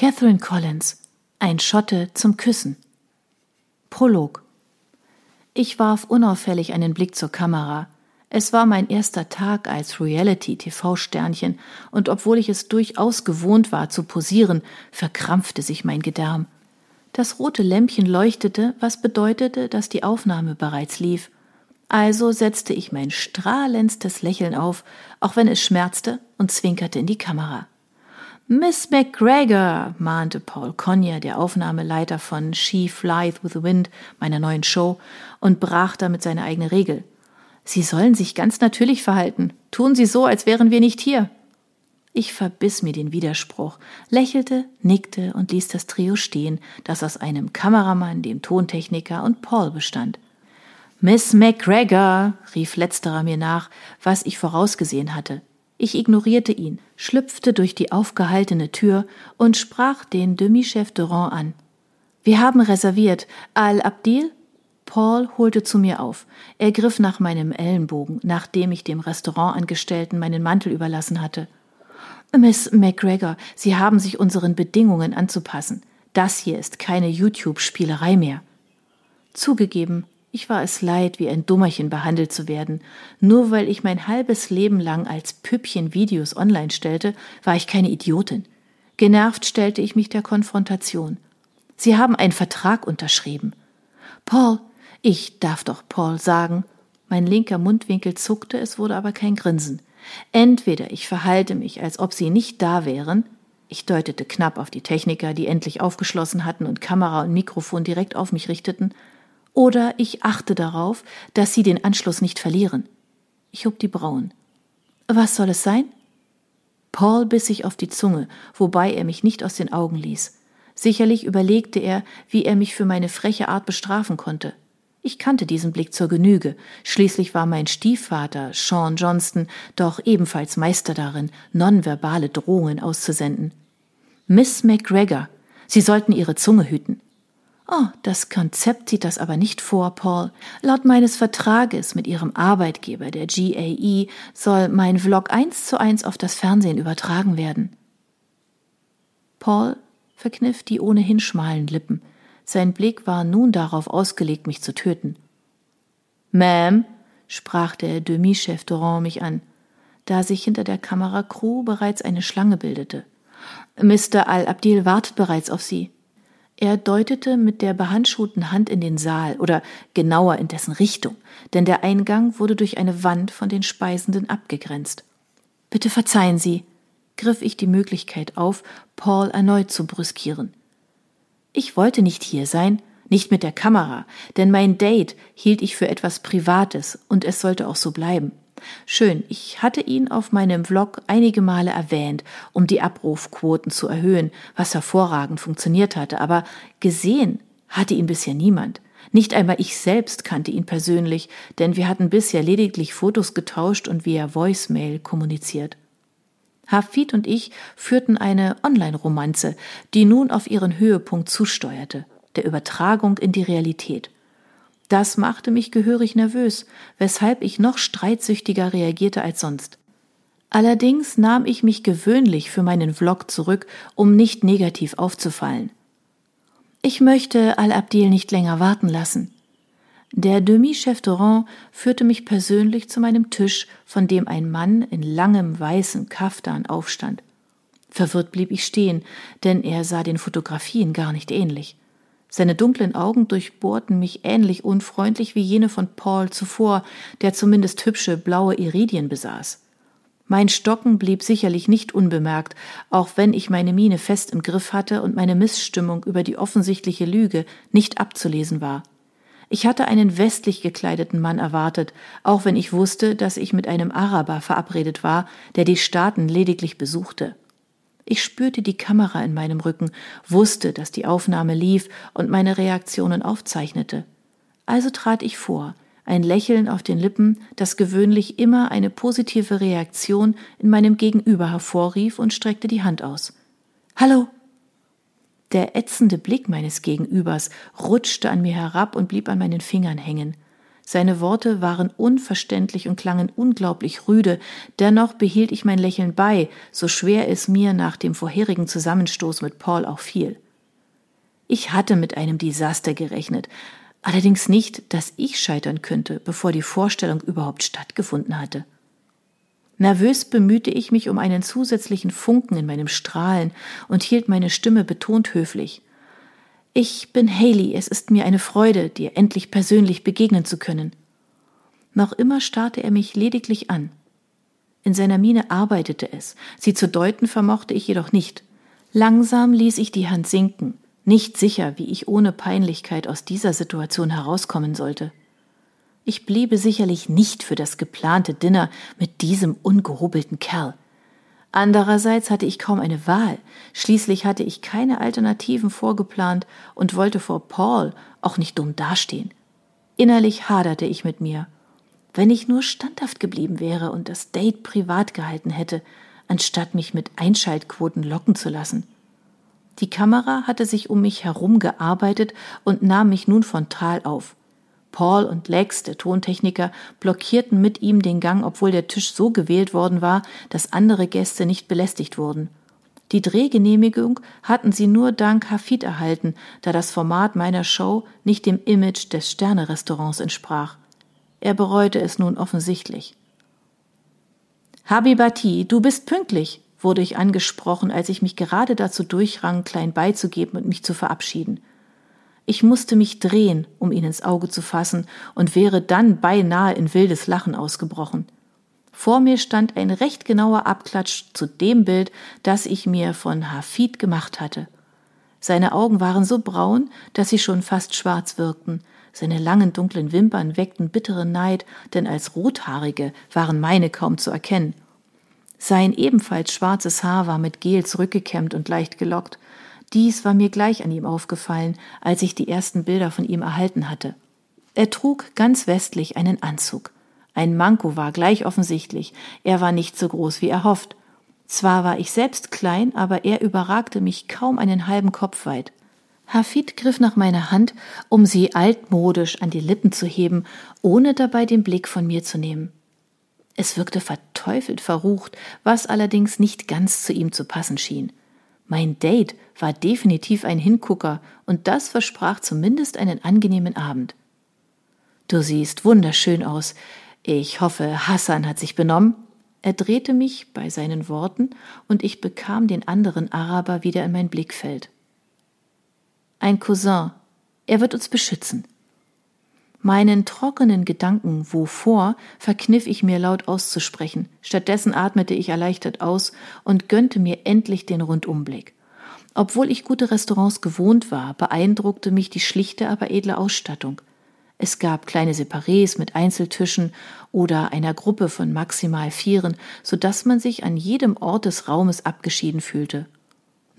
Catherine Collins, ein Schotte zum Küssen. Prolog. Ich warf unauffällig einen Blick zur Kamera. Es war mein erster Tag als Reality-TV-Sternchen, und obwohl ich es durchaus gewohnt war zu posieren, verkrampfte sich mein Gedärm. Das rote Lämpchen leuchtete, was bedeutete, dass die Aufnahme bereits lief. Also setzte ich mein strahlendstes Lächeln auf, auch wenn es schmerzte, und zwinkerte in die Kamera. Miss McGregor, mahnte Paul Conyer, der Aufnahmeleiter von She Flieth with the Wind, meiner neuen Show, und brach damit seine eigene Regel. Sie sollen sich ganz natürlich verhalten. Tun Sie so, als wären wir nicht hier. Ich verbiss mir den Widerspruch, lächelte, nickte und ließ das Trio stehen, das aus einem Kameramann, dem Tontechniker und Paul bestand. Miss McGregor, rief letzterer mir nach, was ich vorausgesehen hatte. Ich ignorierte ihn, schlüpfte durch die aufgehaltene Tür und sprach den Demi-Chef Durand an. Wir haben reserviert. Al-Abdil? Paul holte zu mir auf. Er griff nach meinem Ellenbogen, nachdem ich dem Restaurantangestellten meinen Mantel überlassen hatte. Miss McGregor, Sie haben sich unseren Bedingungen anzupassen. Das hier ist keine YouTube-Spielerei mehr. Zugegeben, ich war es leid, wie ein Dummerchen behandelt zu werden. Nur weil ich mein halbes Leben lang als Püppchen Videos online stellte, war ich keine Idiotin. Genervt stellte ich mich der Konfrontation. Sie haben einen Vertrag unterschrieben. Paul, ich darf doch Paul sagen. Mein linker Mundwinkel zuckte, es wurde aber kein Grinsen. Entweder ich verhalte mich, als ob sie nicht da wären, ich deutete knapp auf die Techniker, die endlich aufgeschlossen hatten und Kamera und Mikrofon direkt auf mich richteten, oder ich achte darauf, dass sie den Anschluss nicht verlieren. Ich hob die Brauen. Was soll es sein? Paul biss sich auf die Zunge, wobei er mich nicht aus den Augen ließ. Sicherlich überlegte er, wie er mich für meine freche Art bestrafen konnte. Ich kannte diesen Blick zur Genüge. Schließlich war mein Stiefvater, Sean Johnston, doch ebenfalls Meister darin, nonverbale Drohungen auszusenden. Miss McGregor, Sie sollten Ihre Zunge hüten. Oh, das Konzept sieht das aber nicht vor, Paul. Laut meines Vertrages mit Ihrem Arbeitgeber, der GAE, soll mein Vlog eins zu eins auf das Fernsehen übertragen werden. Paul verkniff die ohnehin schmalen Lippen. Sein Blick war nun darauf ausgelegt, mich zu töten. Ma'am, sprach der Demi-Chef Durand mich an, da sich hinter der Kameracrew bereits eine Schlange bildete. Mr. Al-Abdil wartet bereits auf Sie. Er deutete mit der behandschuhten Hand in den Saal oder genauer in dessen Richtung, denn der Eingang wurde durch eine Wand von den Speisenden abgegrenzt. Bitte verzeihen Sie, griff ich die Möglichkeit auf, Paul erneut zu brüskieren. Ich wollte nicht hier sein, nicht mit der Kamera, denn mein Date hielt ich für etwas Privates und es sollte auch so bleiben. Schön, ich hatte ihn auf meinem Vlog einige Male erwähnt, um die Abrufquoten zu erhöhen, was hervorragend funktioniert hatte, aber gesehen hatte ihn bisher niemand. Nicht einmal ich selbst kannte ihn persönlich, denn wir hatten bisher lediglich Fotos getauscht und via Voicemail kommuniziert. Hafid und ich führten eine Online-Romanze, die nun auf ihren Höhepunkt zusteuerte, der Übertragung in die Realität. Das machte mich gehörig nervös, weshalb ich noch streitsüchtiger reagierte als sonst. Allerdings nahm ich mich gewöhnlich für meinen Vlog zurück, um nicht negativ aufzufallen. Ich möchte Al-Abdil nicht länger warten lassen. Der Demi-Chef Durand führte mich persönlich zu meinem Tisch, von dem ein Mann in langem weißen Kaftan aufstand. Verwirrt blieb ich stehen, denn er sah den Fotografien gar nicht ähnlich. Seine dunklen Augen durchbohrten mich ähnlich unfreundlich wie jene von Paul zuvor, der zumindest hübsche blaue Iridien besaß. Mein Stocken blieb sicherlich nicht unbemerkt, auch wenn ich meine Miene fest im Griff hatte und meine Missstimmung über die offensichtliche Lüge nicht abzulesen war. Ich hatte einen westlich gekleideten Mann erwartet, auch wenn ich wusste, dass ich mit einem Araber verabredet war, der die Staaten lediglich besuchte. Ich spürte die Kamera in meinem Rücken, wusste, dass die Aufnahme lief und meine Reaktionen aufzeichnete. Also trat ich vor, ein Lächeln auf den Lippen, das gewöhnlich immer eine positive Reaktion in meinem Gegenüber hervorrief und streckte die Hand aus. Hallo, der ätzende Blick meines Gegenübers rutschte an mir herab und blieb an meinen Fingern hängen. Seine Worte waren unverständlich und klangen unglaublich rüde, dennoch behielt ich mein Lächeln bei, so schwer es mir nach dem vorherigen Zusammenstoß mit Paul auch fiel. Ich hatte mit einem Desaster gerechnet, allerdings nicht, dass ich scheitern könnte, bevor die Vorstellung überhaupt stattgefunden hatte. Nervös bemühte ich mich um einen zusätzlichen Funken in meinem Strahlen und hielt meine Stimme betont höflich. Ich bin Haley, es ist mir eine Freude, dir endlich persönlich begegnen zu können. Noch immer starrte er mich lediglich an. In seiner Miene arbeitete es, sie zu deuten vermochte ich jedoch nicht. Langsam ließ ich die Hand sinken, nicht sicher, wie ich ohne Peinlichkeit aus dieser Situation herauskommen sollte. Ich bliebe sicherlich nicht für das geplante Dinner mit diesem ungehobelten Kerl. Andererseits hatte ich kaum eine Wahl. Schließlich hatte ich keine Alternativen vorgeplant und wollte vor Paul auch nicht dumm dastehen. Innerlich haderte ich mit mir. Wenn ich nur standhaft geblieben wäre und das Date privat gehalten hätte, anstatt mich mit Einschaltquoten locken zu lassen. Die Kamera hatte sich um mich herum gearbeitet und nahm mich nun frontal auf. Paul und Lex, der Tontechniker, blockierten mit ihm den Gang, obwohl der Tisch so gewählt worden war, dass andere Gäste nicht belästigt wurden. Die Drehgenehmigung hatten sie nur dank Hafid erhalten, da das Format meiner Show nicht dem Image des Sternerestaurants entsprach. Er bereute es nun offensichtlich. Habibati, du bist pünktlich, wurde ich angesprochen, als ich mich gerade dazu durchrang, klein beizugeben und mich zu verabschieden. Ich musste mich drehen, um ihn ins Auge zu fassen, und wäre dann beinahe in wildes Lachen ausgebrochen. Vor mir stand ein recht genauer Abklatsch zu dem Bild, das ich mir von Hafid gemacht hatte. Seine Augen waren so braun, dass sie schon fast schwarz wirkten. Seine langen dunklen Wimpern weckten bitteren Neid, denn als Rothaarige waren meine kaum zu erkennen. Sein ebenfalls schwarzes Haar war mit Gel zurückgekämmt und leicht gelockt. Dies war mir gleich an ihm aufgefallen, als ich die ersten Bilder von ihm erhalten hatte. Er trug ganz westlich einen Anzug. Ein Manko war gleich offensichtlich, er war nicht so groß wie erhofft. Zwar war ich selbst klein, aber er überragte mich kaum einen halben Kopf weit. Hafid griff nach meiner Hand, um sie altmodisch an die Lippen zu heben, ohne dabei den Blick von mir zu nehmen. Es wirkte verteufelt verrucht, was allerdings nicht ganz zu ihm zu passen schien. Mein Date war definitiv ein Hingucker und das versprach zumindest einen angenehmen Abend. Du siehst wunderschön aus. Ich hoffe, Hassan hat sich benommen. Er drehte mich bei seinen Worten und ich bekam den anderen Araber wieder in mein Blickfeld. Ein Cousin. Er wird uns beschützen. Meinen trockenen Gedanken wovor verkniff ich mir laut auszusprechen. Stattdessen atmete ich erleichtert aus und gönnte mir endlich den Rundumblick. Obwohl ich gute Restaurants gewohnt war, beeindruckte mich die schlichte, aber edle Ausstattung. Es gab kleine Separés mit Einzeltischen oder einer Gruppe von maximal Vieren, so dass man sich an jedem Ort des Raumes abgeschieden fühlte.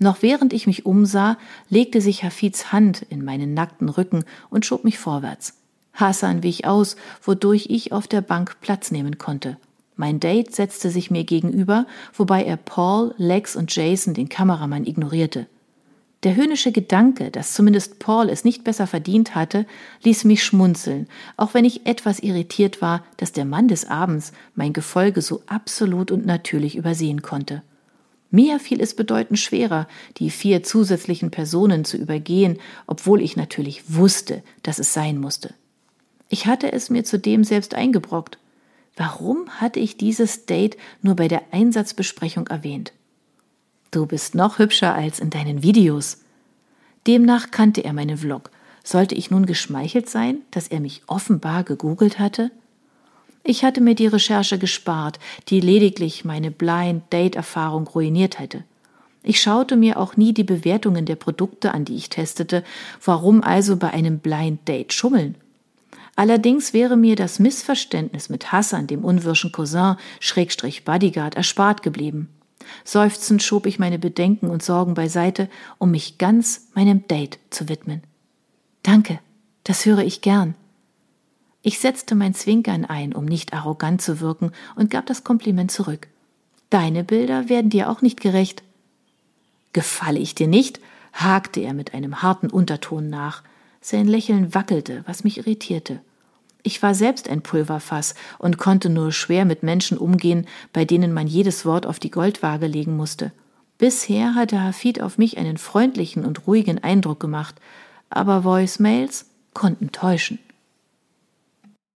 Noch während ich mich umsah, legte sich Hafids Hand in meinen nackten Rücken und schob mich vorwärts. Hassan wich aus, wodurch ich auf der Bank Platz nehmen konnte. Mein Date setzte sich mir gegenüber, wobei er Paul, Lex und Jason, den Kameramann, ignorierte. Der höhnische Gedanke, dass zumindest Paul es nicht besser verdient hatte, ließ mich schmunzeln, auch wenn ich etwas irritiert war, dass der Mann des Abends mein Gefolge so absolut und natürlich übersehen konnte. Mir fiel es bedeutend schwerer, die vier zusätzlichen Personen zu übergehen, obwohl ich natürlich wusste, dass es sein musste. Ich hatte es mir zudem selbst eingebrockt. Warum hatte ich dieses Date nur bei der Einsatzbesprechung erwähnt? Du bist noch hübscher als in deinen Videos. Demnach kannte er meinen Vlog. Sollte ich nun geschmeichelt sein, dass er mich offenbar gegoogelt hatte? Ich hatte mir die Recherche gespart, die lediglich meine Blind Date Erfahrung ruiniert hätte. Ich schaute mir auch nie die Bewertungen der Produkte an, die ich testete. Warum also bei einem Blind Date schummeln? Allerdings wäre mir das Missverständnis mit Hassan, dem unwirschen Cousin, Schrägstrich Bodyguard, erspart geblieben. Seufzend schob ich meine Bedenken und Sorgen beiseite, um mich ganz meinem Date zu widmen. Danke, das höre ich gern. Ich setzte mein Zwinkern ein, um nicht arrogant zu wirken, und gab das Kompliment zurück. Deine Bilder werden dir auch nicht gerecht. Gefalle ich dir nicht? hakte er mit einem harten Unterton nach. Sein Lächeln wackelte, was mich irritierte. Ich war selbst ein Pulverfass und konnte nur schwer mit Menschen umgehen, bei denen man jedes Wort auf die Goldwaage legen musste. Bisher hatte Hafid auf mich einen freundlichen und ruhigen Eindruck gemacht, aber Voicemails konnten täuschen.